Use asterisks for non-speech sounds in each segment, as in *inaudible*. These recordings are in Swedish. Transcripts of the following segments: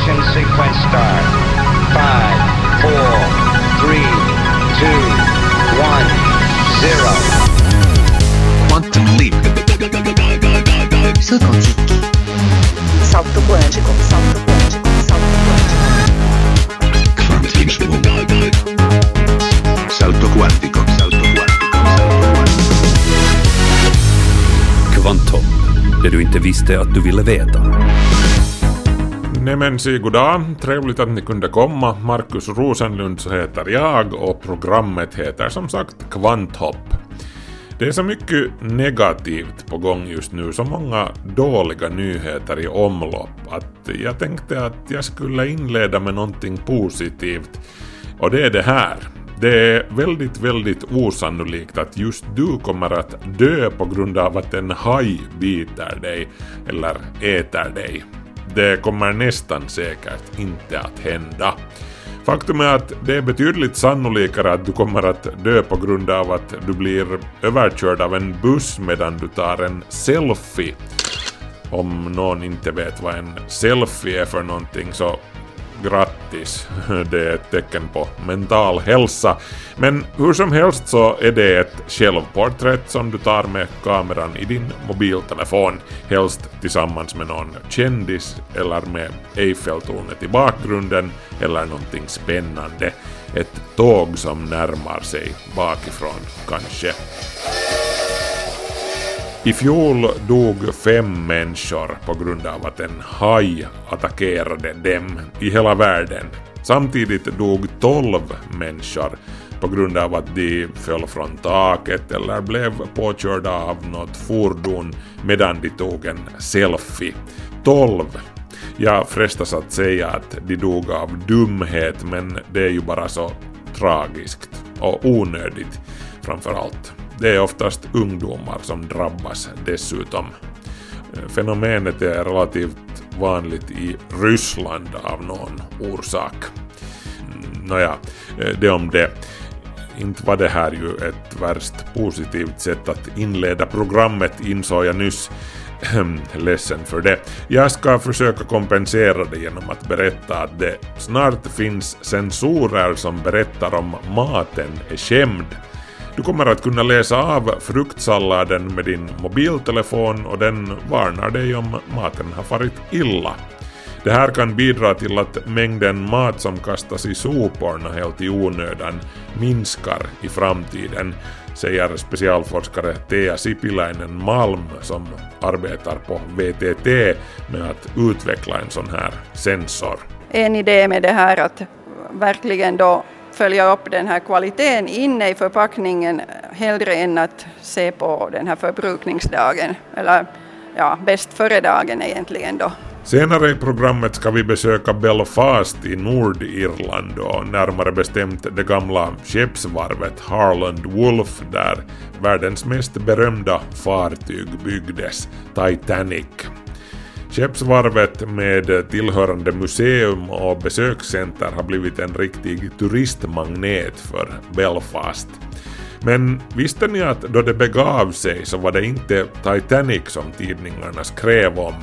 Ignition sequence start. Five, four, three, two, one, zero. Quantum leap. Salto quântico. Salto quântico. Salto quântico. Salto quântico. Salto quantico. Salto quantico. Det du inte visste att du ville veta. Nämen si goddag, trevligt att ni kunde komma. Markus Rosenlund så heter jag och programmet heter som sagt Kvanthopp. Det är så mycket negativt på gång just nu, så många dåliga nyheter i omlopp att jag tänkte att jag skulle inleda med någonting positivt. Och det är det här. Det är väldigt, väldigt osannolikt att just du kommer att dö på grund av att en haj biter dig eller äter dig. Det kommer nästan säkert inte att hända. Faktum är att det är betydligt sannolikare att du kommer att dö på grund av att du blir överkörd av en buss medan du tar en selfie. Om någon inte vet vad en selfie är för någonting så grattis, *laughs* det är ett tecken på mental hälsa. Men hur som helst så är det ett självporträtt som du tar med kameran i din mobiltelefon, helst tillsammans med någon kändis eller med Eiffeltornet i bakgrunden eller någonting spännande. Ett tåg som närmar sig bakifrån kanske. I fjol dog fem människor på grund av att en haj attackerade dem i hela världen. Samtidigt dog tolv människor på grund av att de föll från taket eller blev påkörda av något fordon medan de tog en selfie. Tolv! Jag frestas att säga att de dog av dumhet men det är ju bara så tragiskt och onödigt framför allt. Det är oftast ungdomar som drabbas dessutom. Eh, fenomenet är relativt vanligt i Ryssland av någon orsak. Mm, nåja, eh, det om det. Inte var det här ju ett värst positivt sätt att inleda programmet insåg jag nyss. Ledsen för det. Jag ska försöka kompensera det genom att berätta att det snart finns sensorer som berättar om maten är skämd du kommer att kunna läsa av fruktsalladen med din mobiltelefon och den varnar dig om maten har farit illa. Det här kan bidra till att mängden mat som kastas i soporna helt i onödan minskar i framtiden, säger specialforskare Tea Sipiläinen Malm som arbetar på VTT med att utveckla en sån här sensor. En idé med det här att verkligen då följa upp den här kvaliteten inne i förpackningen hellre än att se på den här förbrukningsdagen, eller ja, bäst före-dagen egentligen då. Senare i programmet ska vi besöka Belfast i Nordirland och närmare bestämt det gamla skeppsvarvet Harland Wolff där världens mest berömda fartyg byggdes, Titanic. Skeppsvarvet med tillhörande museum och besökscenter har blivit en riktig turistmagnet för Belfast. Men visste ni att då det begav sig så var det inte Titanic som tidningarna skrev om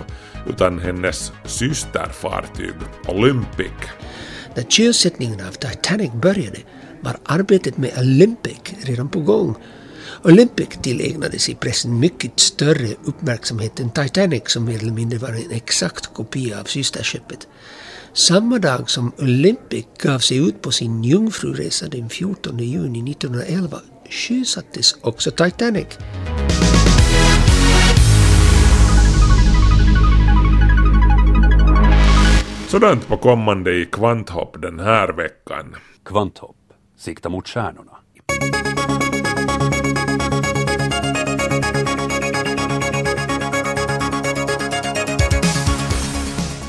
utan hennes systerfartyg Olympic. När sjösättningen av Titanic började var arbetet med Olympic redan på gång Olympic tillägnades i pressen mycket större uppmärksamhet än Titanic som mer eller mindre var en exakt kopia av systerskeppet. Samma dag som Olympic gav sig ut på sin jungfruresa den 14 juni 1911 sjösattes också Titanic. Sådant på kommande i Kvanthopp den här veckan. Kvanthopp. Sikta mot stjärnorna.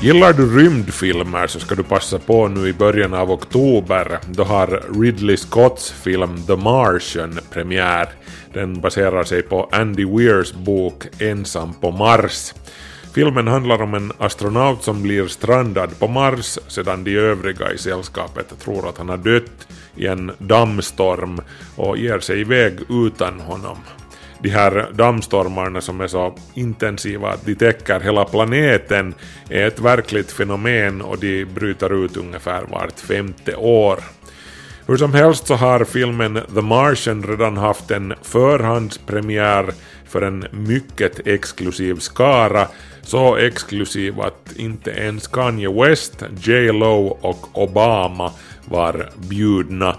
Gillar du rymdfilmer så ska du passa på nu i början av oktober. Då har Ridley Scotts film The Martian premiär. Den baserar sig på Andy Weirs bok Ensam på Mars. Filmen handlar om en astronaut som blir strandad på Mars sedan de övriga i sällskapet tror att han har dött i en dammstorm och ger sig iväg utan honom de här dammstormarna som är så intensiva att de täcker hela planeten är ett verkligt fenomen och de bryter ut ungefär vart femte år. Hur som helst så har filmen The Martian redan haft en förhandspremiär för en mycket exklusiv skara, så exklusiv att inte ens Kanye West, J Lo och Obama var bjudna.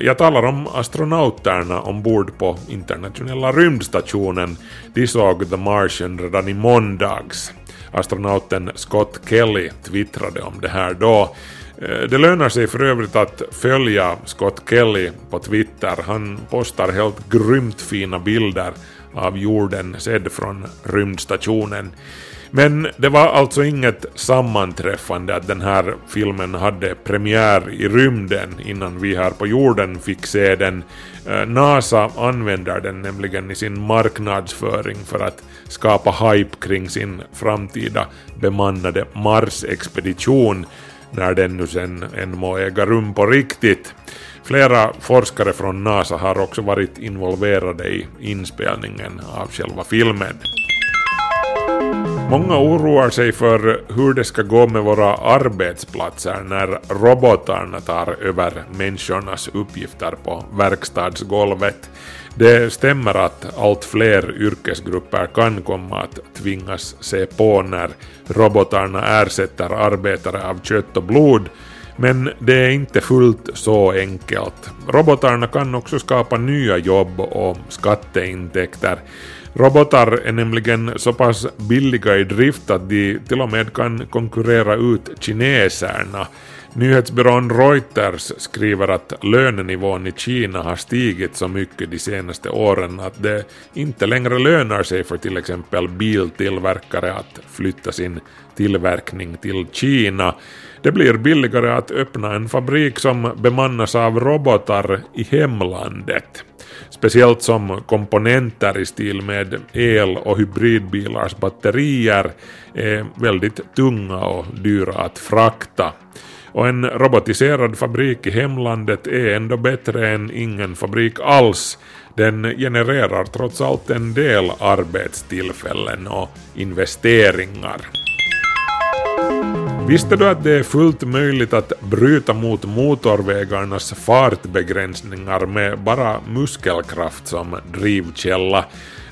Jag talar om astronauterna ombord på internationella rymdstationen. De såg The Martian redan i måndags. Astronauten Scott Kelly twittrade om det här då. Eh, det lönar sig för övrigt att följa Scott Kelly på Twitter. Han postar helt grymt fina bilder av jorden sedd från rymdstationen. Men det var alltså inget sammanträffande att den här filmen hade premiär i rymden innan vi här på jorden fick se den. Eh, NASA använder den nämligen i sin marknadsföring för att skapa hype kring sin framtida bemannade Mars-expedition när den nu sen än må äga rum på riktigt. Flera forskare från NASA har också varit involverade i inspelningen av själva filmen. Många oroar sig för hur det ska gå med våra arbetsplatser när robotarna tar över människornas uppgifter på verkstadsgolvet. Det stämmer att allt fler yrkesgrupper kan komma att tvingas se på när robotarna ersätter arbetare av kött och blod, men det är inte fullt så enkelt. Robotarna kan också skapa nya jobb och skatteintäkter. Robotar är nämligen så pass billiga i drift att de till och med kan konkurrera ut kineserna. Nyhetsbyrån Reuters skriver att lönenivån i Kina har stigit så mycket de senaste åren att det inte längre lönar sig för till exempel biltillverkare att flytta sin tillverkning till Kina. Det blir billigare att öppna en fabrik som bemannas av robotar i hemlandet. Speciellt som komponenter i stil med el och hybridbilars batterier är väldigt tunga och dyra att frakta. Och en robotiserad fabrik i hemlandet är ändå bättre än ingen fabrik alls. Den genererar trots allt en del arbetstillfällen och investeringar. Visste du att det är fullt möjligt att bryta mot motorvägarnas fartbegränsningar med bara muskelkraft som drivkälla?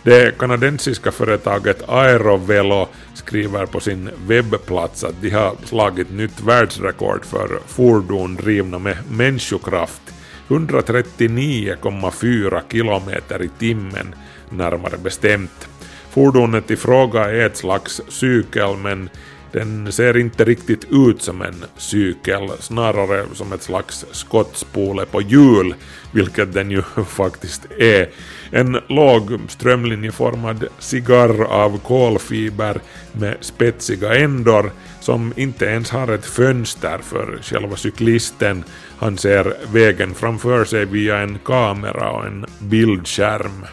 Det kanadensiska företaget Aerovelo skriver på sin webbplats att de har slagit nytt världsrekord för fordon drivna med människokraft, 139,4 kilometer i timmen närmare bestämt. Fordonet i fråga är ett slags cykel men den ser inte riktigt ut som en cykel, snarare som ett slags skottspole på hjul, vilket den ju *laughs* faktiskt är. En låg strömlinjeformad cigarr av kolfiber med spetsiga ändor som inte ens har ett fönster för själva cyklisten. Han ser vägen framför sig via en kamera och en bildskärm.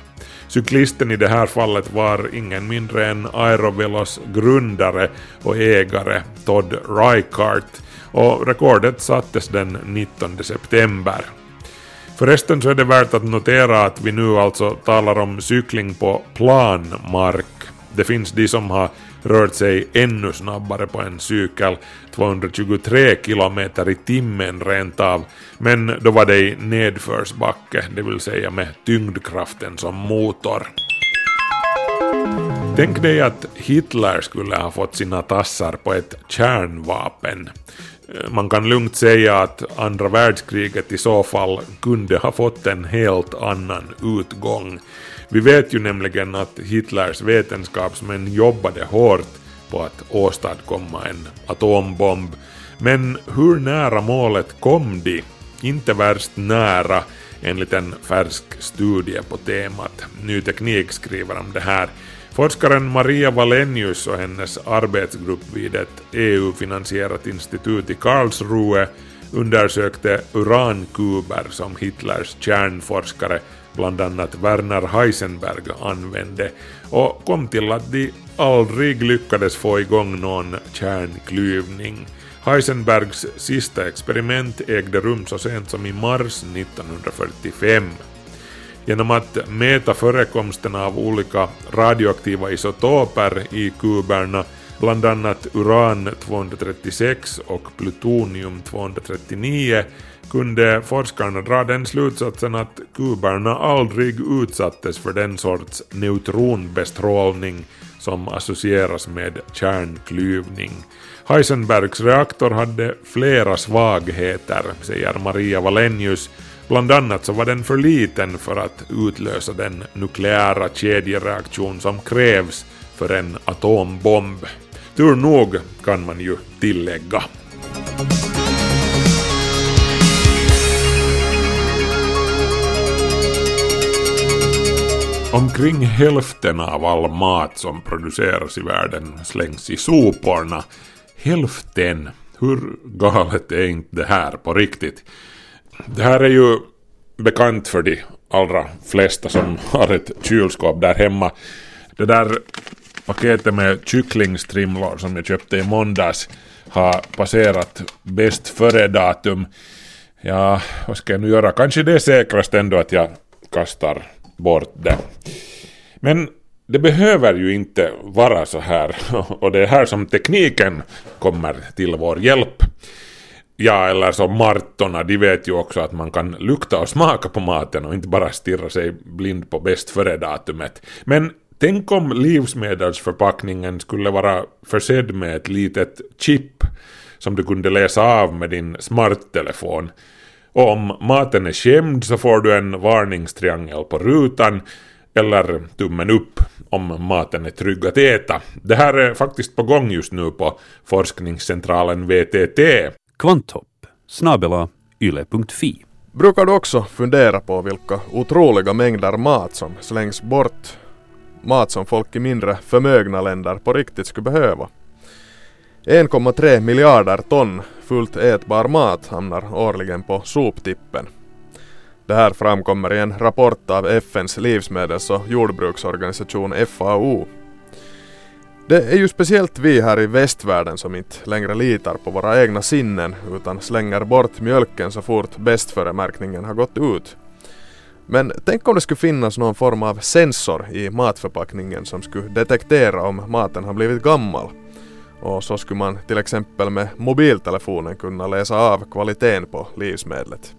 Cyklisten i det här fallet var ingen mindre än Aerovelos grundare och ägare Todd Reichardt och rekordet sattes den 19 september. Förresten så är det värt att notera att vi nu alltså talar om cykling på plan mark. Det finns de som har rört sig ännu snabbare på en cykel, 223 kilometer i timmen rent av, men då var det i nedförsbacke, det vill säga med tyngdkraften som motor. Tänk dig att Hitler skulle ha fått sina tassar på ett kärnvapen. Eh, man kan lugnt säga att andra världskriget i så fall kunde ha fått en helt annan utgång. Vi vet ju nämligen att Hitlers vetenskapsmän jobbade hårt på att åstadkomma en atombomb, men hur nära målet kom de? Inte värst nära, enligt en färsk studie på temat. Ny Teknik skriver om det här. Forskaren Maria Valenius och hennes arbetsgrupp vid ett EU-finansierat institut i Karlsruhe undersökte urankuber som Hitlers kärnforskare bland annat Werner Heisenberg använde och kom till att de aldrig lyckades få igång någon kärnklyvning. Heisenbergs sista experiment ägde rum så sent som i mars 1945. Genom att mäta förekomsten av olika radioaktiva isotoper i kuberna, bland annat uran-236 och plutonium-239, kunde forskarna dra den slutsatsen att kuberna aldrig utsattes för den sorts neutronbestrålning som associeras med kärnklyvning. Heisenbergs reaktor hade flera svagheter, säger Maria Wallenius. Bland annat så var den för liten för att utlösa den nukleära kedjereaktion som krävs för en atombomb. Tur nog kan man ju tillägga. Omkring hälften av all mat som produceras i världen slängs i soporna. Hälften! Hur galet är inte det här på riktigt? Det här är ju bekant för de allra flesta som har ett kylskåp där hemma. Det där paketet med kycklingstrimlor som jag köpte i måndags har passerat bäst före-datum. Ja, vad ska jag nu göra? Kanske det är säkrast ändå att jag kastar bort det. Men det behöver ju inte vara så här *laughs* och det är här som tekniken kommer till vår hjälp. Ja, eller som martorna, de vet ju också att man kan lukta och smaka på maten och inte bara stirra sig blind på bäst före-datumet. Men tänk om livsmedelsförpackningen skulle vara försedd med ett litet chip som du kunde läsa av med din smarttelefon. Och om maten är skämd så får du en varningstriangel på rutan eller tummen upp om maten är trygg att äta. Det här är faktiskt på gång just nu på forskningscentralen VTT. Kvanthopp snabela yle.fi. Brukar du också fundera på vilka otroliga mängder mat som slängs bort? Mat som folk i mindre förmögna länder på riktigt skulle behöva. 1,3 miljarder ton fullt ätbar mat hamnar årligen på soptippen. Det här framkommer i en rapport av FNs livsmedels och jordbruksorganisation FAO. Det är ju speciellt vi här i västvärlden som inte längre litar på våra egna sinnen utan slänger bort mjölken så fort bästföremärkningen har gått ut. Men tänk om det skulle finnas någon form av sensor i matförpackningen som skulle detektera om maten har blivit gammal. Och så skulle man till exempel med mobiltelefonen kunna läsa av kvaliteten på livsmedlet.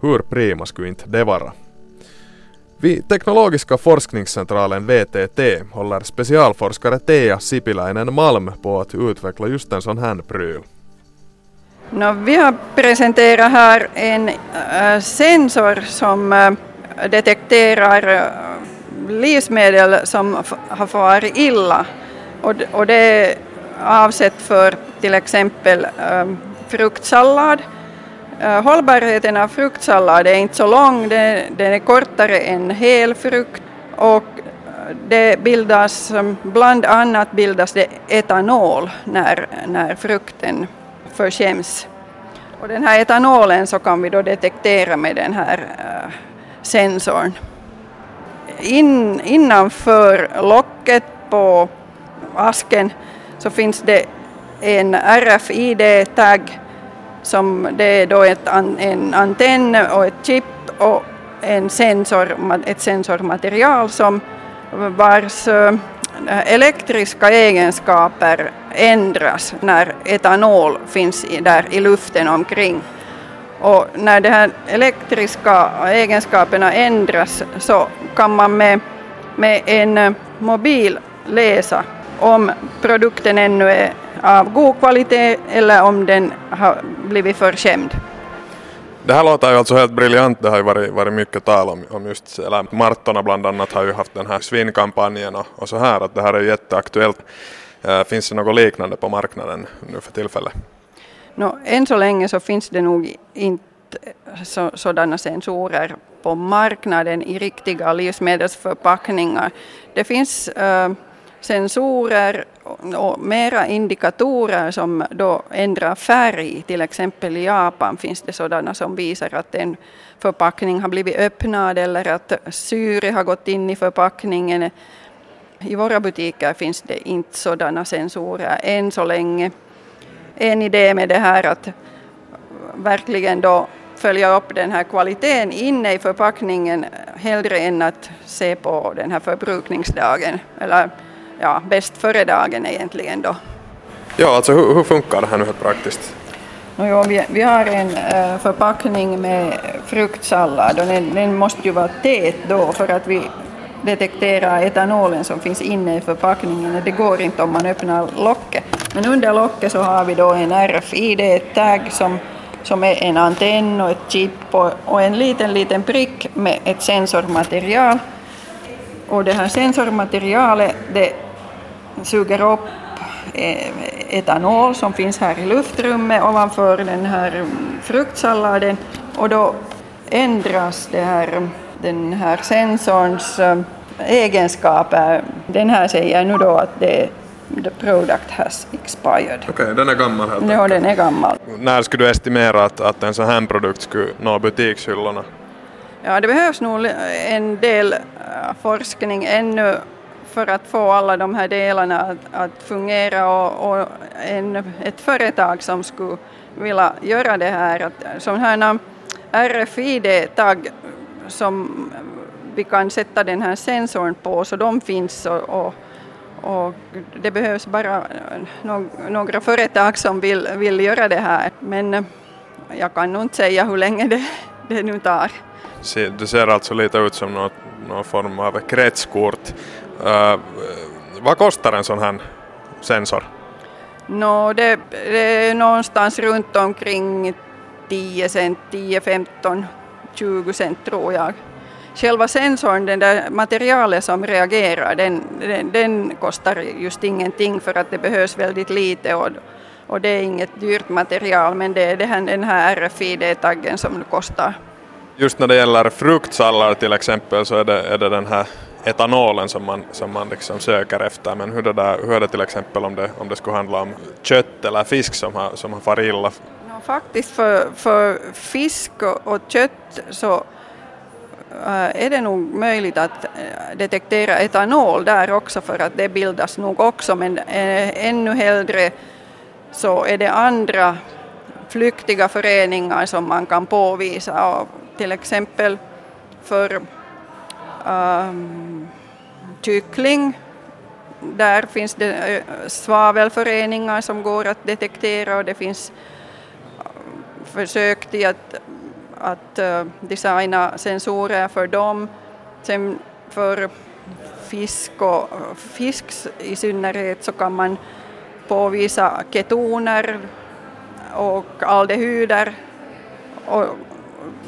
Hur prima skulle inte det vara? Vid Teknologiska forskningscentralen VTT håller specialforskare Tea Sipiläinen Malm på att utveckla just en sån här pryl. No, vi har presenterat här en äh, sensor som äh, detekterar äh, livsmedel som har farit illa. Och det är avsett för till exempel ehm, fruktsallad Eh, hållbarheten av fruktsallad är inte så lång, den, är kortare än hel frukt och eh, det bildas, ehm, bland annat bildas det etanol när, när frukten förkäms. Och den här etanolen så kan vi då detektera med den här eh, sensorn. In, innanför locket på asken så finns det en RFID-tagg som det är då ett, en antenn och ett chip och en sensor, ett sensormaterial som vars eh, elektriska egenskaper ändras när etanol finns där i luften omkring. Och när de här elektriska egenskaperna ändras så kan man med, med en mobil läsa om produkten ännu är av god kvalitet eller om den har blivit förskämd. Det här låter ju alltså helt briljant. Det har ju varit, varit mycket tal om, om just, eller Martorna bland annat har ju haft den här svinkampanjen och, och så här, att det här är jätteaktuellt. Äh, finns det något liknande på marknaden nu för tillfället? No, än så länge så finns det nog inte så, sådana sensorer på marknaden i riktiga livsmedelsförpackningar. Det finns äh, sensorer och mera indikatorer som då ändrar färg. Till exempel i Japan finns det sådana som visar att en förpackning har blivit öppnad eller att syre har gått in i förpackningen. I våra butiker finns det inte sådana sensorer än så länge. En idé med det här att verkligen då följa upp den här kvaliteten inne i förpackningen hellre än att se på den här förbrukningsdagen, eller ja, bäst före-dagen egentligen då. Ja, alltså hur, hur funkar det här nu helt praktiskt? No, jo, vi, vi har en uh, förpackning med fruktsallad och den, den måste ju vara tät då för att vi detekterar etanolen som finns inne i förpackningen. Det går inte om man öppnar locket. Men under locket så har vi då en RFID-tag som, som är en antenn och ett chip och, och en liten, liten prick med ett sensormaterial. Och det här sensormaterialet det suger upp eh, etanol som finns här i luftrummet ovanför den här fruktsalladen och då ändras det här, den här sensorns eh, egenskaper. Den här säger nu då att det the product has expired. Okej, okay, den är gammal helt Ja, den är gammal. När skulle du estimera att, att en sån här produkt skulle nå butikshyllorna? Ja, det behövs nog en del forskning ännu för att få alla de här delarna att, att fungera och, och en, ett företag som skulle vilja göra det här, att sådana här RFID-tagg som vi kan sätta den här sensorn på så de finns och, och, och det behövs bara no, några företag som vill, vill göra det här men eh, jag kan nog inte säga hur länge det, det nu tar. Det ser alltså lite ut som något, någon form av kretskort. Uh, vad kostar en sån här sensor? No, det, det är någonstans runt omkring 10 cent, 10, 15, 20 cent tror jag. Själva sensorn, det där materialet som reagerar, den, den, den, kostar just ingenting för att det behövs väldigt lite och, och det är inget dyrt material men det är det här, den här RFID-taggen som kostar. Just när det gäller fruktsallad till exempel så är det, är det den här etanolen som man, som man liksom söker efter. Men hur, det där, hur är det till exempel om det, om det skulle handla om kött eller fisk som har, som har farit illa? No, faktiskt för, för fisk och kött så äh, är det nog möjligt att äh, detektera etanol där också för att det bildas nog också men äh, ännu hellre så är det andra flyktiga föreningar som man kan påvisa och till exempel för um, kyckling. Där finns det eh, svavelföreningar som går att detektera och det finns eh, försök till att, att eh, designa sensorer för dem. Sen för fisk och fisk i synnerhet så kan man påvisa ketoner och aldehyder och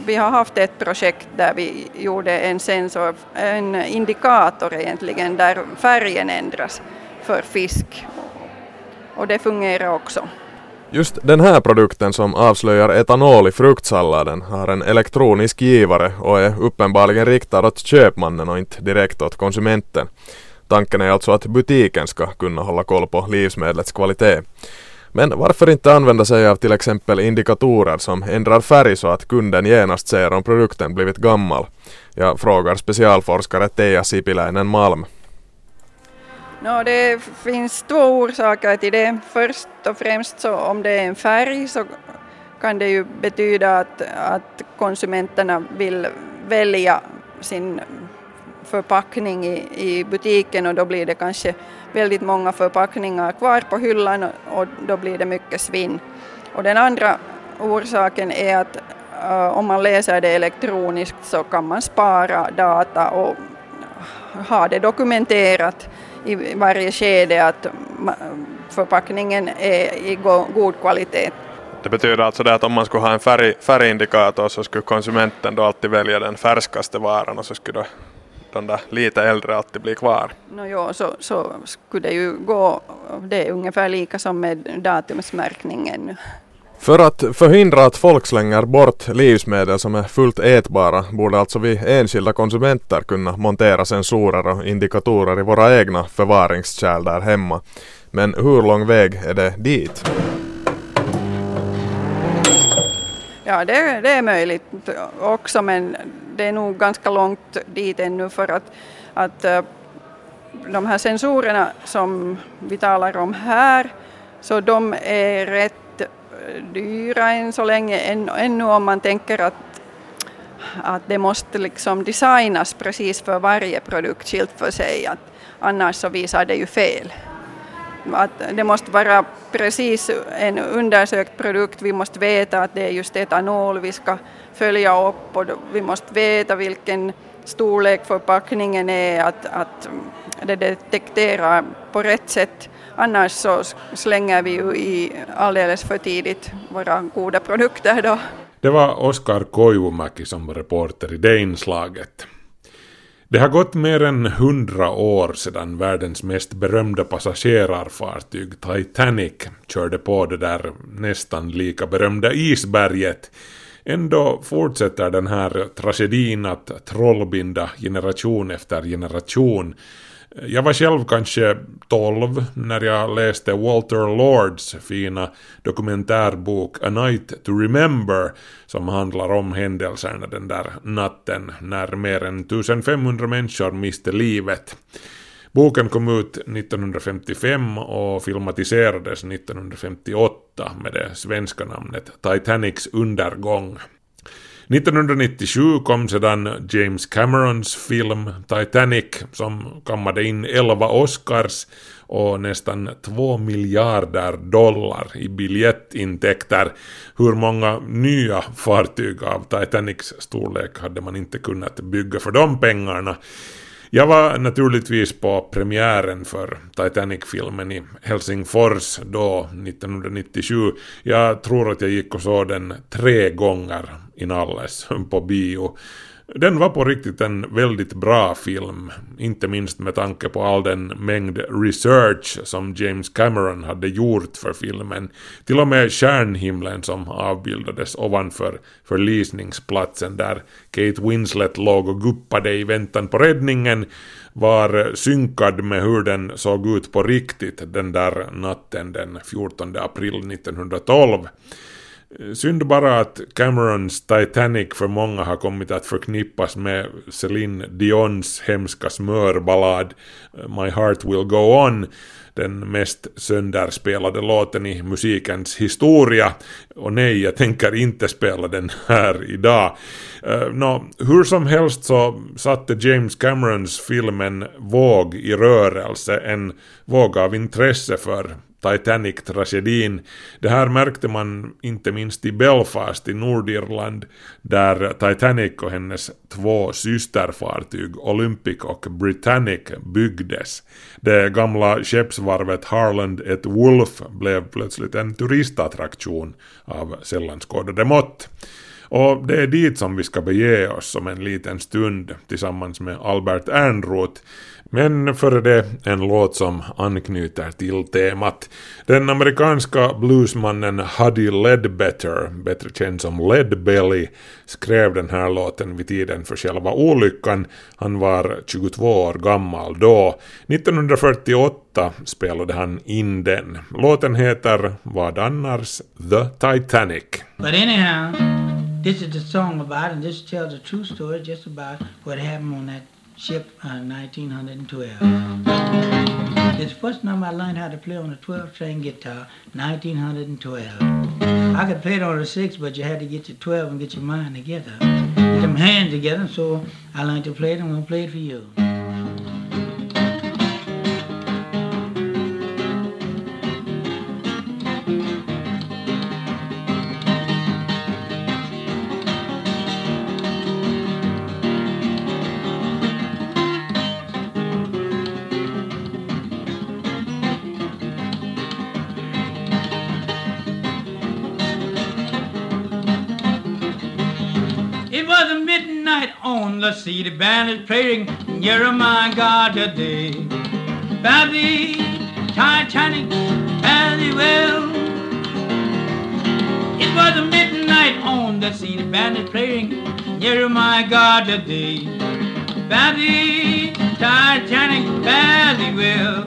vi har haft ett projekt där vi gjorde en sensor, en indikator egentligen, där färgen ändras för fisk. Och det fungerar också. Just den här produkten som avslöjar etanol i fruktsalladen har en elektronisk givare och är uppenbarligen riktad åt köpmannen och inte direkt åt konsumenten. Tanken är alltså att butiken ska kunna hålla koll på livsmedlets kvalitet. Men varför inte använda sig av till exempel indikatorer som ändrar färg så att kunden genast ser om produkten blivit gammal? Jag frågar specialforskare Teija Sipiläinen Malm. No, det finns två orsaker till det. Först och främst så om det är en färg så kan det ju betyda att, att konsumenterna vill välja sin förpackning i, i butiken och då blir det kanske väldigt många förpackningar kvar på hyllan och då blir det mycket svinn. Och den andra orsaken är att uh, om man läser det elektroniskt så kan man spara data och ha det dokumenterat i varje skede att förpackningen är i god kvalitet. Det betyder alltså det att om man skulle ha en färg, färgindikator så skulle konsumenten då alltid välja den färskaste varan och så skulle då de där lite äldre alltid blir kvar. No, jo, så, så skulle det ju gå. Det är ungefär lika som med datumsmärkningen. För att förhindra att folk slänger bort livsmedel som är fullt ätbara borde alltså vi enskilda konsumenter kunna montera sensorer och indikatorer i våra egna förvaringskärl där hemma. Men hur lång väg är det dit? Ja, det, det är möjligt också men det är nog ganska långt dit ännu för att, att eh, de här sensorerna som vi talar om här, så de är rätt eh, dyra än så länge, än, ännu om man tänker att att det måste liksom designas precis för varje produkt skilt för sig, att annars så visar det ju fel. Att det måste vara precis en undersökt produkt, vi måste veta att det är just etanol vi ska följa upp och vi måste veta vilken storlek förpackningen är, att, att mm, det detekterar på rätt sätt. Annars så slänger vi ju i alldeles för tidigt våra goda produkter då. Det var Oskar Koivumäki som var reporter i det inslaget. Det har gått mer än hundra år sedan världens mest berömda passagerarfartyg Titanic körde på det där nästan lika berömda isberget. Ändå fortsätter den här tragedin att trollbinda generation efter generation jag var själv kanske 12 när jag läste Walter Lords fina dokumentärbok A Night to Remember som handlar om händelserna den där natten när mer än 1500 människor miste livet. Boken kom ut 1955 och filmatiserades 1958 med det svenska namnet Titanics undergång. 1997 kom sedan James Camerons film Titanic som kammade in 11 Oscars och nästan 2 miljarder dollar i biljettintäkter. Hur många nya fartyg av Titanics storlek hade man inte kunnat bygga för de pengarna? Jag var naturligtvis på premiären för Titanic-filmen i Helsingfors då 1997. Jag tror att jag gick och såg den tre gånger inalles på bio. Den var på riktigt en väldigt bra film, inte minst med tanke på all den mängd research som James Cameron hade gjort för filmen. Till och med stjärnhimlen som avbildades ovanför förlisningsplatsen där Kate Winslet låg och guppade i väntan på räddningen var synkad med hur den såg ut på riktigt den där natten den 14 april 1912. Synd bara att Camerons Titanic för många har kommit att förknippas med Céline Dions hemska smörballad eh, My Heart Will Go On, den mest sönderspelade låten i musikens historia. Och nej, jag tänker inte spela den här idag. Eh, uh, no, hur som helst så satte James Camerons film en våg i rörelse, en våg av intresse för Titanic-tragedin. Det här märkte man inte minst i Belfast i Nordirland där Titanic och hennes två systerfartyg Olympic och Britannic byggdes. Det gamla skeppsvarvet Harland et Wolf blev plötsligt en turistattraktion av sällan skådade mått. Och det är dit som vi ska bege oss om en liten stund tillsammans med Albert Ernroth men före det en låt som anknyter till temat. Den amerikanska bluesmannen Huddy Ledbetter, bättre känd som LedBelly, skrev den här låten vid tiden för själva olyckan. Han var 22 år gammal då. 1948 spelade han in den. Låten heter vad annars? The Titanic. But anyhow, this is the song about and this tells a true story just about what happened on that ship uh, 1912. It's the first time I learned how to play on a 12 string guitar, 1912. I could play it on a 6, but you had to get your 12 and get your mind together. Get them hands together, so I learned to play it, and I'm going to play it for you. On the sea. The band is playing Jeremiah God today. By Titanic, very well. It was a midnight on the sea. The band is playing Jeremiah God today. By Titanic, very well.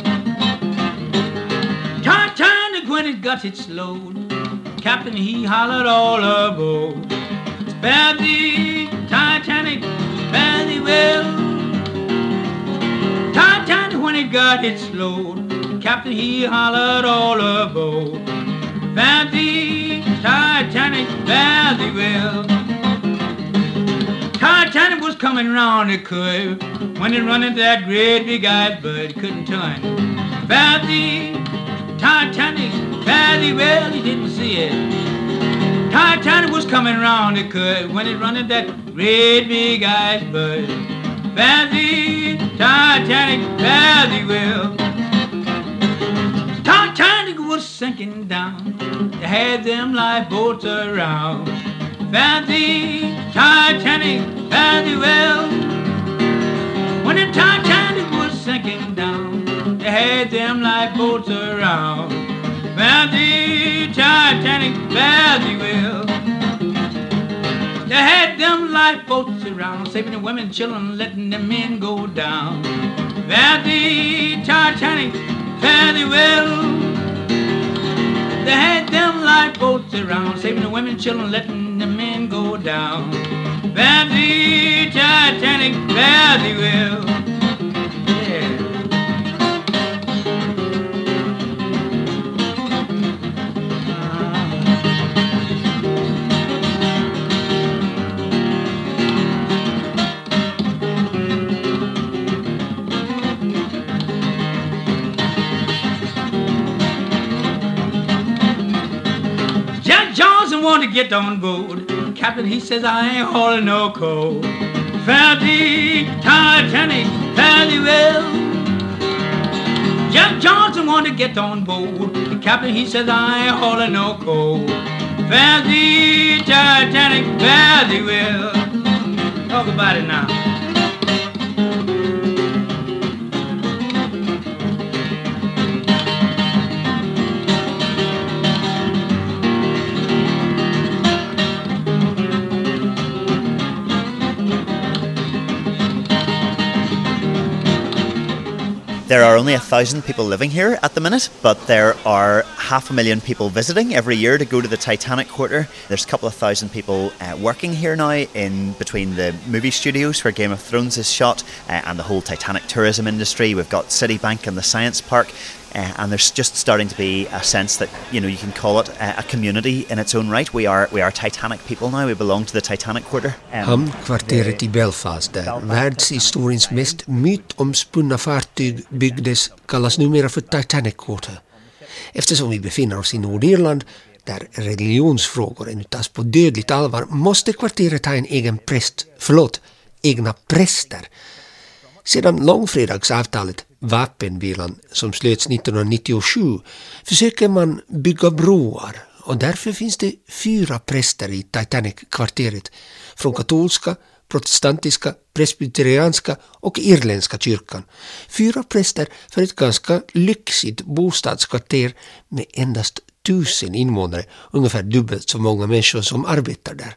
Titanic, when it got its load, Captain, he hollered all aboard. The Titanic well. Titanic, when it got its load, Captain, he hollered all aboard. Fancy Titanic thee well. Titanic was coming round the curve when it run into that great big iceberg, couldn't turn. Thee, Titanic, thee well, he didn't see it. Titanic was coming round the curve when it run into that great big iceberg. Thee, Titanic, thee well. Titanic was sinking down. They had them lifeboats around. Fancy Titanic, thee well. When the Titanic was sinking down, they had them lifeboats around. Thee, Titanic, thee well. They had them lifeboats around, saving the women, children, letting the men go down. Thee, Titanic, thee well. They had them lifeboats around, saving the women, children, letting the men go down. Thee, Titanic, fare thee Johnson wanted to get on board. Captain, he says, I ain't hauling no coal. Fare thee, Titanic, fare thee well. Jack Johnson wanted to get on board. The captain, he says, I ain't hauling no coal. Fare thee, Titanic, fare thee well. Talk about it now. There are only a thousand people living here at the minute, but there are half a million people visiting every year to go to the Titanic Quarter. There's a couple of thousand people uh, working here now in between the movie studios where Game of Thrones is shot uh, and the whole Titanic tourism industry. We've got Citibank and the Science Park. Uh, and there's just starting to be a sense that you know you can call it a, a community in its own right. We are we are Titanic people now. We belong to the Titanic Quarter. Um, Hamnkvarteret i Belfast, där världshistoriens mest mytomspunna fartyg byggdes, kallas numera för Titanic Quarter. Eftersom vi befinner oss i Nordirland, där religionsfrågor ännu tas på dödligt allvar, måste kvarteret ha en egen präst, förlåt, egna präster. Sedan långfredagsavtalet, vapenvilan, som slöts 1997, försöker man bygga broar och därför finns det fyra präster i Titanic-kvarteret från katolska, protestantiska, presbyterianska och irländska kyrkan. Fyra präster för ett ganska lyxigt bostadskvarter med endast tusen invånare, ungefär dubbelt så många människor som arbetar där.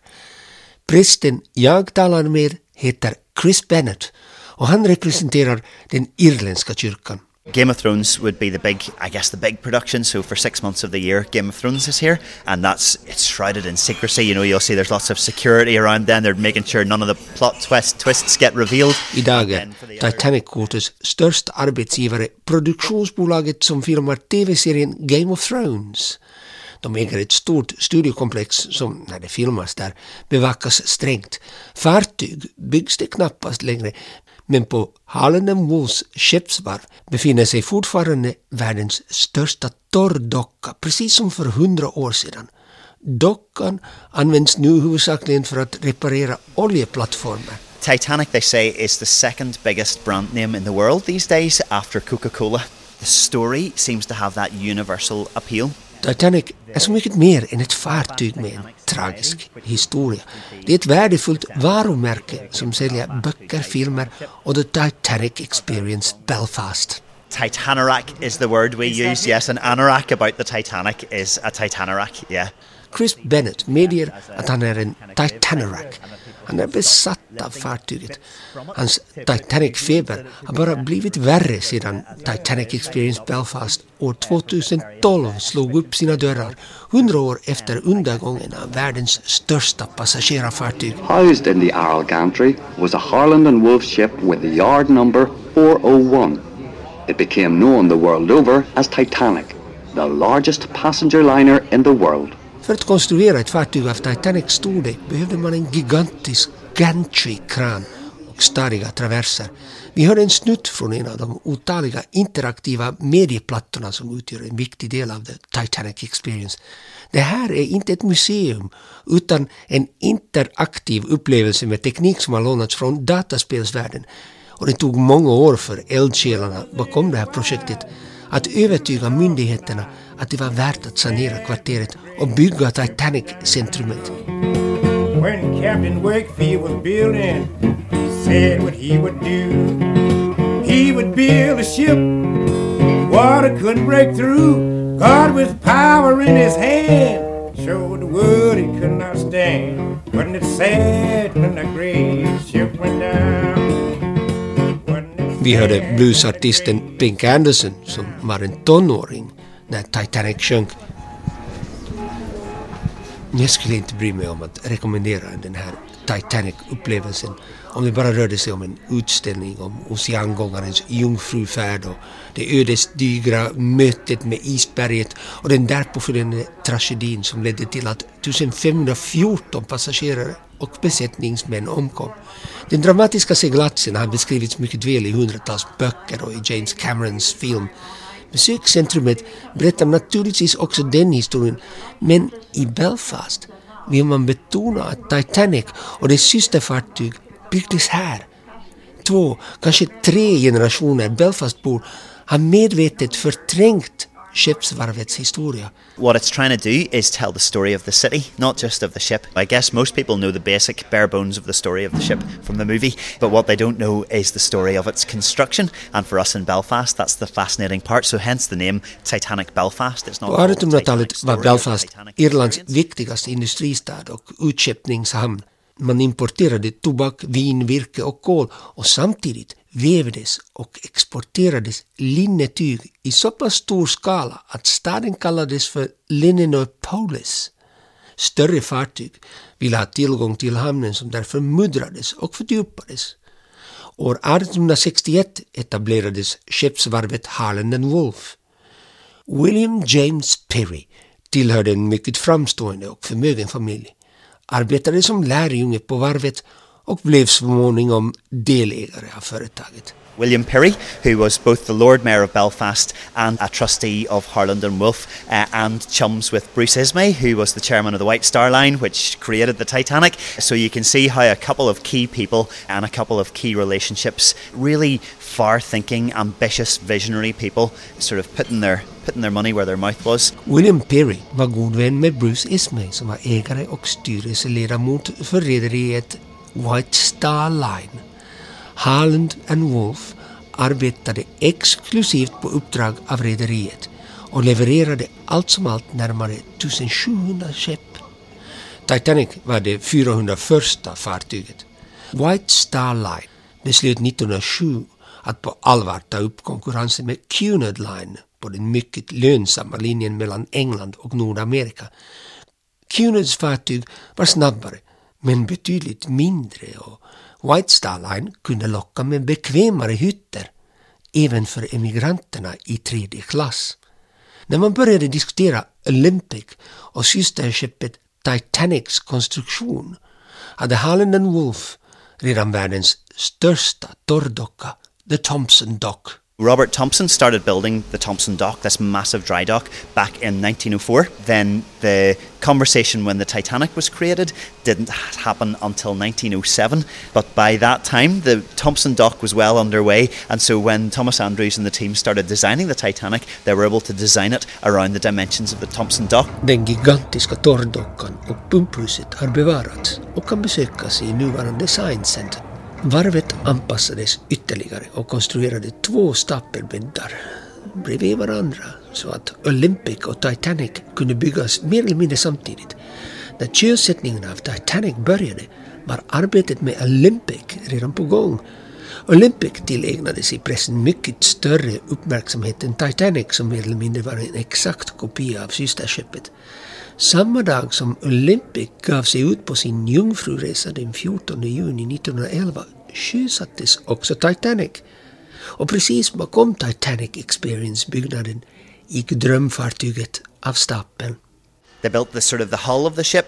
Prästen jag talar med heter Chris Bennett och han representerar den irländska kyrkan. Game of Thrones would be the big, I guess, the big production. So for six months of the year, Game of Thrones is here, and that's it's shrouded in secrecy. You know, you'll see there's lots of security around. Then they're making sure none of the plot twist, twists get revealed. Idag är Titanic Quarters största arbetsgivare produktionsbolaget som filmar tv-serien Game of Thrones. De äger ett stort studiokomplex som, när det filmas där, bevakas strängt. Fartyg byggs det knappast längre, men på Harlem Wolls skeppsvarv befinner sig fortfarande världens största torrdocka, precis som för hundra år sedan. Dockan används nu huvudsakligen för att reparera oljeplattformar. Titanic, they say, is the second biggest brand name in the world these days after Coca Cola. The story seems to have that universal appeal. Titanic är så mycket mer än ett fartyg med en tragisk historia. Det är ett värdefullt varumärke som säljer böcker, filmer och The Titanic Experience Belfast. Titanorak is the word we use, yes, an anorak about the Titanic is a Titanorak, yeah. Chris Bennett medger att han är en Titanorak. Han är besatt av fartyget. Hans Titanic-feber har bara blivit värre sedan Titanic Experience Belfast år 2012 slog upp sina dörrar, hundra år efter undergången av världens största passagerarfartyg. Housed in the Arl gantry was a Harland and Wolff ship with the yard number 401. It became known the world over as Titanic, the largest passenger liner in the world. För att konstruera ett fartyg av Titanics storlek behövde man en gigantisk gantry-kran och stadiga traverser. Vi hörde en snutt från en av de otaliga interaktiva medieplattorna som utgör en viktig del av The Titanic Experience. Det här är inte ett museum utan en interaktiv upplevelse med teknik som har lånats från dataspelsvärlden. Och det tog många år för eldsjälarna bakom det här projektet att övertyga myndigheterna att det var värt att sanera kvarteret och bygga Titanic-centrumet. When Captain Wakefield was building, he said what he would do. He would build a ship water couldn't break through. God with power in his hand showed the world he could not stand. Wasn't it sad when the great ship went down? Vi hörde bluesartisten Pink Anderson som var en tonåring när Titanic sjönk. Jag skulle inte bry mig om att rekommendera den här Titanic-upplevelsen om det bara rörde sig om en utställning om oceangångarens jungfrufärd och det ödesdigra mötet med isberget och den därpå följande tragedin som ledde till att 1514 passagerare och besättningsmän omkom. Den dramatiska seglatsen har beskrivits mycket väl i hundratals böcker och i James Camerons film. Besökscentrumet berättar naturligtvis också den historien, men i Belfast vill man betona att Titanic och dess systerfartyg byggdes här. Två, kanske tre generationer Belfastbor har medvetet förträngt skeppsvarvets historia. What it's trying to do is tell the story of the city, not just of the ship. I guess most people know the basic bare bones of the story of the ship from the movie, but what they don't know is the story of its construction. And for us in Belfast, that's the fascinating part. So hence the name Titanic Belfast. It's not 1800-talet var Belfast Irlands viktigaste industristad och utskeppningshamn. Man importerade tobak, vin, virke och kol och samtidigt vävdes och exporterades linnetyg i så pass stor skala att staden kallades för Linnenopolis. Större fartyg ville ha tillgång till hamnen som därför muddrades och fördjupades. År 1861 etablerades skeppsvarvet Harland and Wolff. William James Perry tillhörde en mycket framstående och förmögen familj, arbetade som lärjunge på varvet och blev småningom delägare av företaget. William Perry, who was both the Lord Mayor of Belfast and a trustee of Harland and Wolff, uh, and chums with Bruce Ismay, who was the chairman of the White Star Line, which created the Titanic. So you can see how a couple of key people and a couple of key relationships, really far-thinking, ambitious, visionary people, sort of putting their putting their money where their mouth was. William Perry var god vän med Bruce Ismay som var ägare och styrelseledamot för rederiet White Star Line. Harland and Wolf arbetade exklusivt på uppdrag av rederiet och levererade allt som allt närmare 1700 skepp. Titanic var det 401 fartyget. White Star Line beslöt 1907 att på allvar ta upp konkurrensen med Cunard Line på den mycket lönsamma linjen mellan England och Nordamerika. Cunards fartyg var snabbare men betydligt mindre och White Star Line kunde locka med bekvämare hytter även för emigranterna i tredje klass. När man började diskutera Olympic och systerskeppet Titanics konstruktion hade Harland and Wolff redan världens största torrdocka, The Thompson Dock. Robert Thompson started building the Thompson Dock, this massive dry dock, back in 1904. Then the conversation when the Titanic was created didn't happen until 1907. But by that time, the Thompson Dock was well underway. And so when Thomas Andrews and the team started designing the Titanic, they were able to design it around the dimensions of the Thompson Dock. Den gigantiska torrdockan och pumphuset har bevarats och kan besökas i nuvarande Science Center. Varvet anpassades ytterligare och konstruerade två stapelbäddar bredvid varandra så att Olympic och Titanic kunde byggas mer eller mindre samtidigt. När sjösättningen av Titanic började var arbetet med Olympic redan på gång. Olympic tillägnades i pressen mycket större uppmärksamhet än Titanic som mer eller mindre var en exakt kopia av systerskeppet. Samma dag som Olympic gav sig ut på sin jungfruresa den 14 juni 1911 sjösattes också Titanic. Och precis bakom Titanic Experience-byggnaden gick drömfartyget av stapeln. They built the sort of the hull of the ship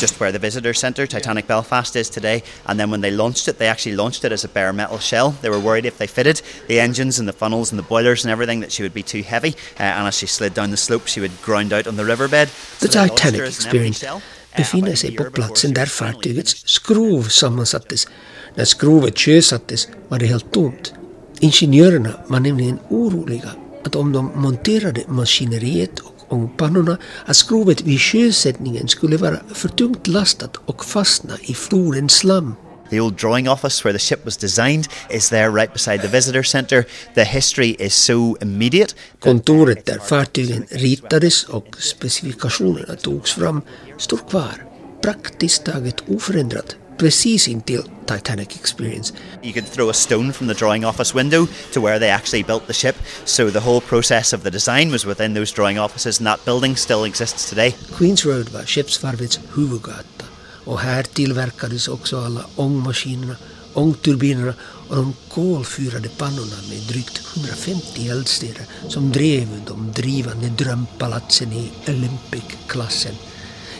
just where the visitor centre, Titanic Belfast, is today. And then when they launched it, they actually launched it as a bare metal shell. They were worried if they fitted the engines and the funnels and the boilers and everything that she would be too heavy. Uh, and as she slid down the slope, she would ground out on the riverbed. The So they Titanic her as an empty Experience befinner sig på platsen där fartygets skrov sammansattes. När skrovet sjösattes var det helt tomt. Ingenjörerna var nämligen oroliga att om de monterade maskineriet och ångpannorna att skrovet vid sjösättningen skulle vara för tungt lastat och fastna i flodens slam. The old drawing office where the ship was designed is there right beside the visitor centre. The history is so immediate. Kontoret där fartygen ritades och specifikationerna togs fram står kvar, praktiskt taget oförändrat, precis intill Titanic Experience. You could throw a stone from the drawing office window to where they actually built the ship. So the whole process of the design was within those drawing offices, and that building still exists today. Queens Road var skeppsvarvets huvudgata och här tillverkades också alla ångmaskinerna, ångturbinerna och de kolfyrade pannorna med drygt 150 eldstäder som drev de drivande drömpalatsen i Olympic-klassen.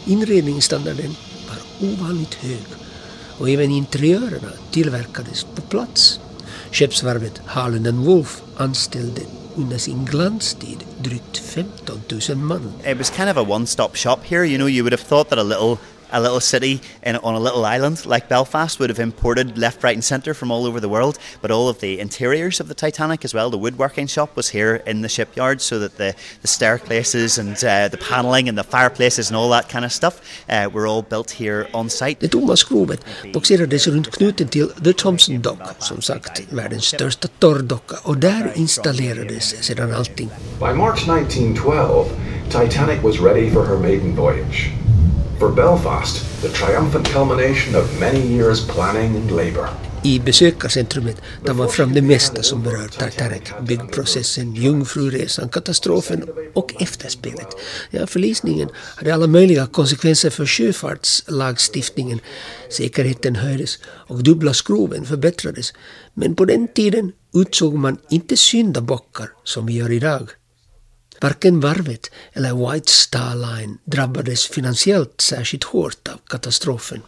Inredningsstandarden var ovanligt hög och även interiörerna tillverkades på plats. Skeppsvarvet Harland and Wolff anställde under sin glanstid drygt 15 000 man. It was kind of a one-stop shop here. You know, you would have thought that a little a little city in, on a little island like Belfast would have imported left, right, and centre from all over the world. But all of the interiors of the Titanic as well, the woodworking shop was here in the shipyard, so that the, the staircases and uh, the panelling and the fireplaces and all that kind of stuff uh, were all built here on site. Det tomma skrovet boxerades runt knuten till The Thompson Dock, som sagt världens största torrdocka och där installerades sedan allting. By March 1912, Titanic was ready for her maiden voyage. For Belfast, the triumphant culmination of many years planning and labor. I besökarcentrumet tar man fram det mesta som berör Titanic. Byggprocessen, jungfruresan, katastrofen och efterspelet. Ja, förlisningen hade alla möjliga konsekvenser för sjöfartslagstiftningen. Säkerheten höjdes och dubbla skroven förbättrades. Men på den tiden utsåg man inte syndabockar som vi gör idag. Varken varvet eller White Star Line drabbades finansiellt särskilt hårt av katastrofen.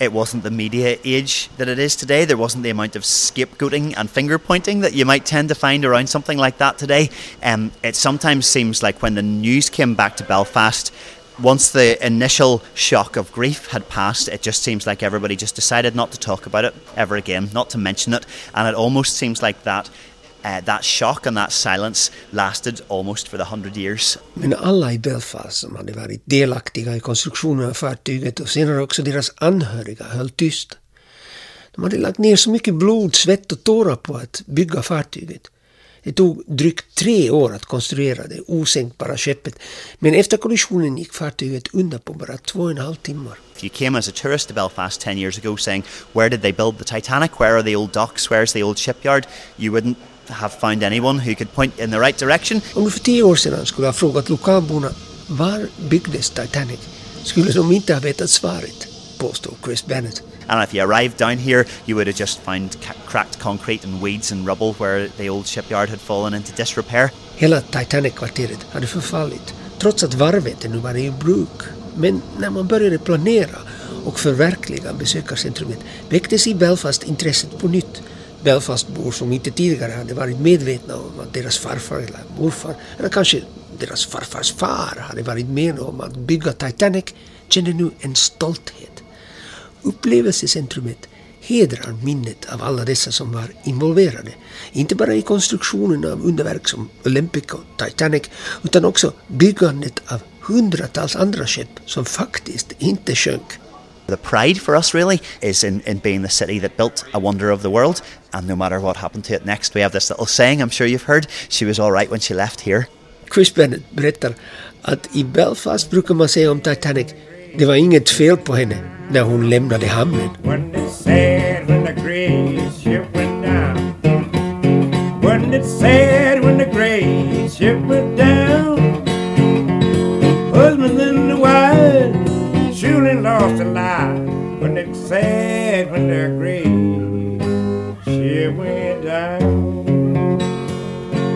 it wasn't the media age that it is today. There wasn't the amount of scapegoating and finger pointing that you might tend to find around something like that today. Um, it sometimes seems like when the news came back to Belfast, once the initial shock of grief had passed, it just seems like everybody just decided not to talk about it ever again, not to mention it, and it almost seems like that. Uh, that shock and that silence lasted almost for the hundred years. Men alla i Belfast som hade varit delaktiga i konstruktionen av fartyget och senare också deras anhöriga höll tyst. De hade lagt ner så mycket blod, svett och tårar på att bygga fartyget. Det tog drygt tre år att konstruera det osänkbara skeppet men efter kollisionen gick fartyget under på bara två och en halv timmar. If you came as a tourist to Belfast 10 years ago saying, Where did they build the Titanic? Where are the old docks? Where's the old shipyard? You wouldn't have found anyone who could point in the right direction. Om du för tio år sedan skulle ha frågat lokalborna var byggdes Titanic skulle de inte ha vetat svaret, påstår Chris Bennett. And if you arrived down here, you would have just found cracked concrete and weeds and rubble where the old shipyard had fallen into disrepair. Hela Titanic-kvarteret hade förfallit trots att varvet ännu var i bruk. Men när man började planera och förverkliga besökarcentrumet väcktes i Belfast intresset på nytt. Belfastbor som inte tidigare hade varit medvetna om att deras farfar eller morfar, eller kanske deras farfars far hade varit med om att bygga Titanic, känner nu en stolthet. Upplevelsecentrumet hedrar minnet av alla dessa som var involverade. Inte bara i konstruktionen av underverk som Olympic och Titanic utan också byggandet av hundratals andra skepp som faktiskt inte sjönk. The pride for us really is in, in being the city that built a wonder of the world. And no matter what happened to it next, we have this little saying I'm sure you've heard she was all right when she left here. Chris Bennett Britter at i Belfast brukar man säga om Titanic det var inget fel på henne när hon lämnade hamnen. Wasn't it sad when the great ship went down? Wasn't it sad when the great ship went down?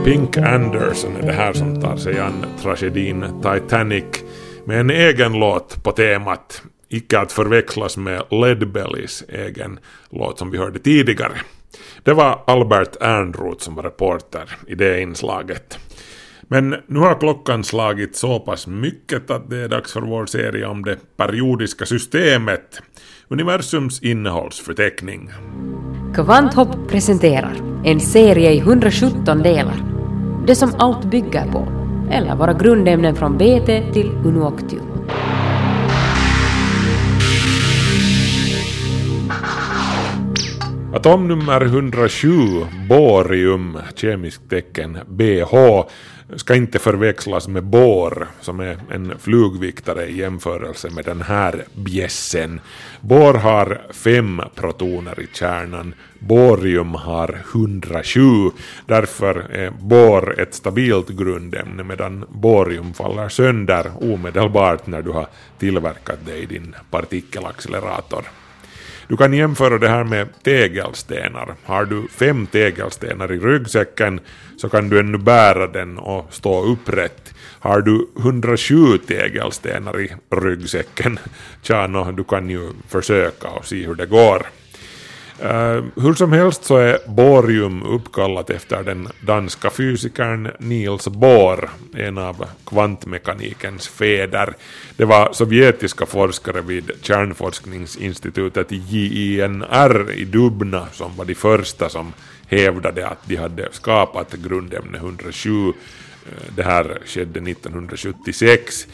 Pink Anderson är det här som tar sig an tragedin Titanic med en egen låt på temat, icke att förväxlas med Leadbellys egen låt som vi hörde tidigare. Det var Albert Ernroth som var reporter i det inslaget. Men nu har klockan slagit så pass mycket att det är dags för vår serie om det periodiska systemet, universums innehållsförteckning. Kvanthopp presenterar en serie i 117 delar. Det som allt bygger på, eller våra grundämnen från BT till Unuoctium. Atomnummer 107, borium, kemiskt tecken BH, ska inte förväxlas med bor, som är en flugviktare i jämförelse med den här bjässen. Bor har fem protoner i kärnan, borium har 107, därför är bor ett stabilt grundämne medan borium faller sönder omedelbart när du har tillverkat det i din partikelaccelerator. Du kan jämföra det här med tegelstenar. Har du fem tegelstenar i ryggsäcken så kan du ännu bära den och stå upprätt. Har du 107 tegelstenar i ryggsäcken, *laughs* tja no, du kan ju försöka och se hur det går. Uh, hur som helst så är borium uppkallat efter den danska fysikern Niels Bohr, en av kvantmekanikens fäder. Det var sovjetiska forskare vid kärnforskningsinstitutet JINR i Dubna som var de första som hävdade att de hade skapat grundämne 107. Eh, det här skedde 1976.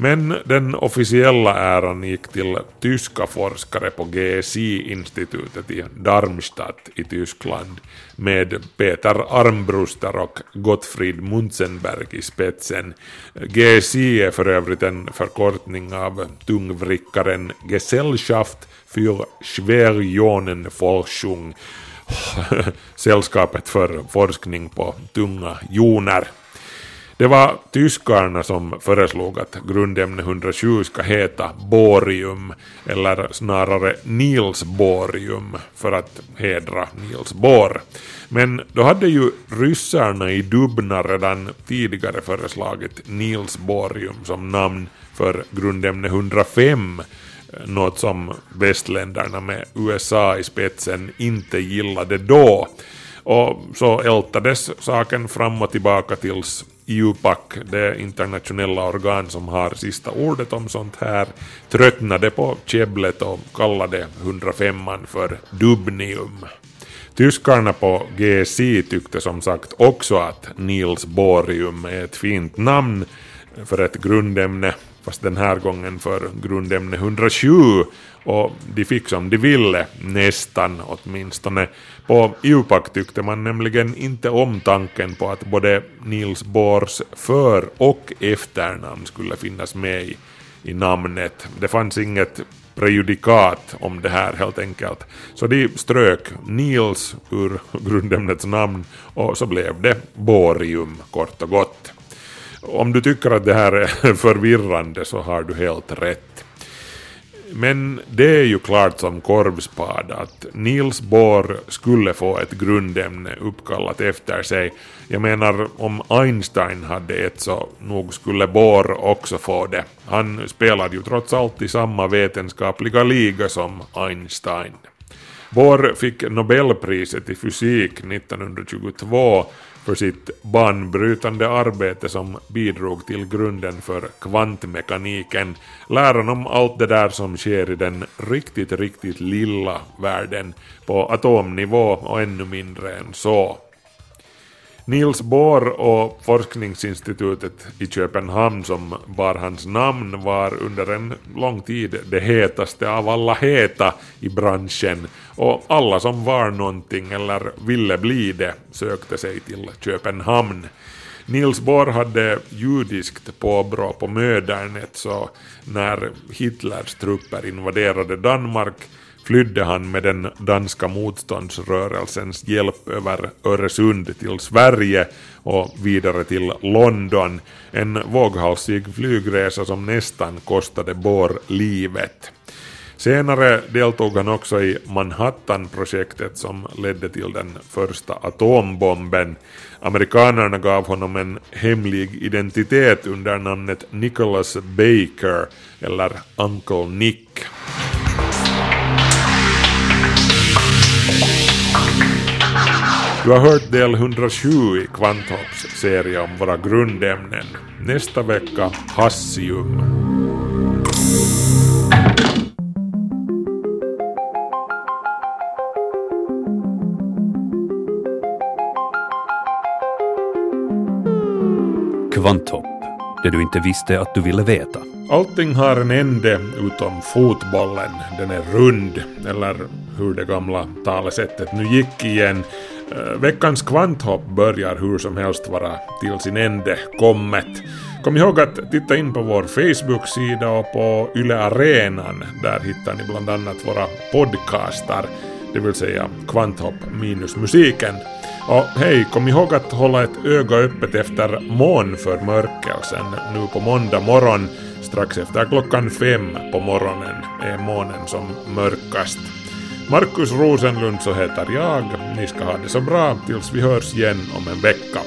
Men den officiella äran gick till tyska forskare på GSI-institutet i Darmstadt i Tyskland med Peter Armbruster och Gottfried Munzenberg i spetsen. GSI är för övrigt en förkortning av tungvrickaren Gesellschaft für Schwerionenforschung, *laughs* sällskapet för forskning på tunga joner. Det var tyskarna som föreslog att grundämne 107 ska heta borium, eller snarare Niels borium, för att hedra Niels Bohr. Men då hade ju ryssarna i Dubna redan tidigare föreslagit Niels borium som namn för grundämne 105, något som västländerna med USA i spetsen inte gillade då. Och så ältades saken fram och tillbaka tills IUPAC, det internationella organ som har sista ordet om sånt här, tröttnade på käbblet och kallade 105 för Dubnium. Tyskarna på GSI tyckte som sagt också att Niels Borium är ett fint namn för ett grundämne, fast den här gången för grundämne 107 och de fick som de ville, nästan åtminstone. På IUPAC tyckte man nämligen inte om tanken på att både Niels Bohrs för och efternamn skulle finnas med i, i namnet. Det fanns inget prejudikat om det här helt enkelt. Så de strök Niels ur grundämnets namn och så blev det Borium kort och gott. Om du tycker att det här är *laughs* förvirrande så har du helt rätt. Men det är ju klart som korvspad att Niels Bohr skulle få ett grundämne uppkallat efter sig. Jag menar, om Einstein hade ett så nog skulle Bohr också få det. Han spelade ju trots allt i samma vetenskapliga liga som Einstein. Bohr fick Nobelpriset i fysik 1922 för sitt banbrytande arbete som bidrog till grunden för kvantmekaniken, läran om allt det där som sker i den riktigt, riktigt lilla världen på atomnivå och ännu mindre än så. Niels Bohr och forskningsinstitutet i Köpenhamn som bar hans namn var under en lång tid det hetaste av alla heta i branschen och alla som var någonting eller ville bli det sökte sig till Köpenhamn. Niels Bohr hade judiskt påbrå på mödernet så när Hitlers trupper invaderade Danmark flydde han med den danska motståndsrörelsens hjälp över Öresund till Sverige och vidare till London, en våghalsig flygresa som nästan kostade Bohr livet. Senare deltog han också i Manhattan-projektet som ledde till den första atombomben. Amerikanerna gav honom en hemlig identitet under namnet Nicholas Baker, eller Uncle Nick. Du har hört del 107 i Kvanthopps serie om våra grundämnen. Nästa vecka Hassium. Kvanthopp, det du inte visste att du ville veta. Allting har en ände utom fotbollen. Den är rund, eller hur det gamla talesättet nu gick igen. Eh, veckans kvanthopp börjar hur som helst vara till sin ände kommet. Kom ihåg att titta in på vår Facebook-sida och på Yle Arenan. Där hittar ni bland annat våra podcastar, det vill säga Kvanthopp minus musiken. Och hej, kom ihåg att hålla ett öga öppet efter månförmörkelsen nu på måndag morgon. Strax efter klockan fem på morgonen är månen som mörkast. Markus Rosenlund så heter jag. Ni ska ha det så bra tills vi hörs igen om en vecka.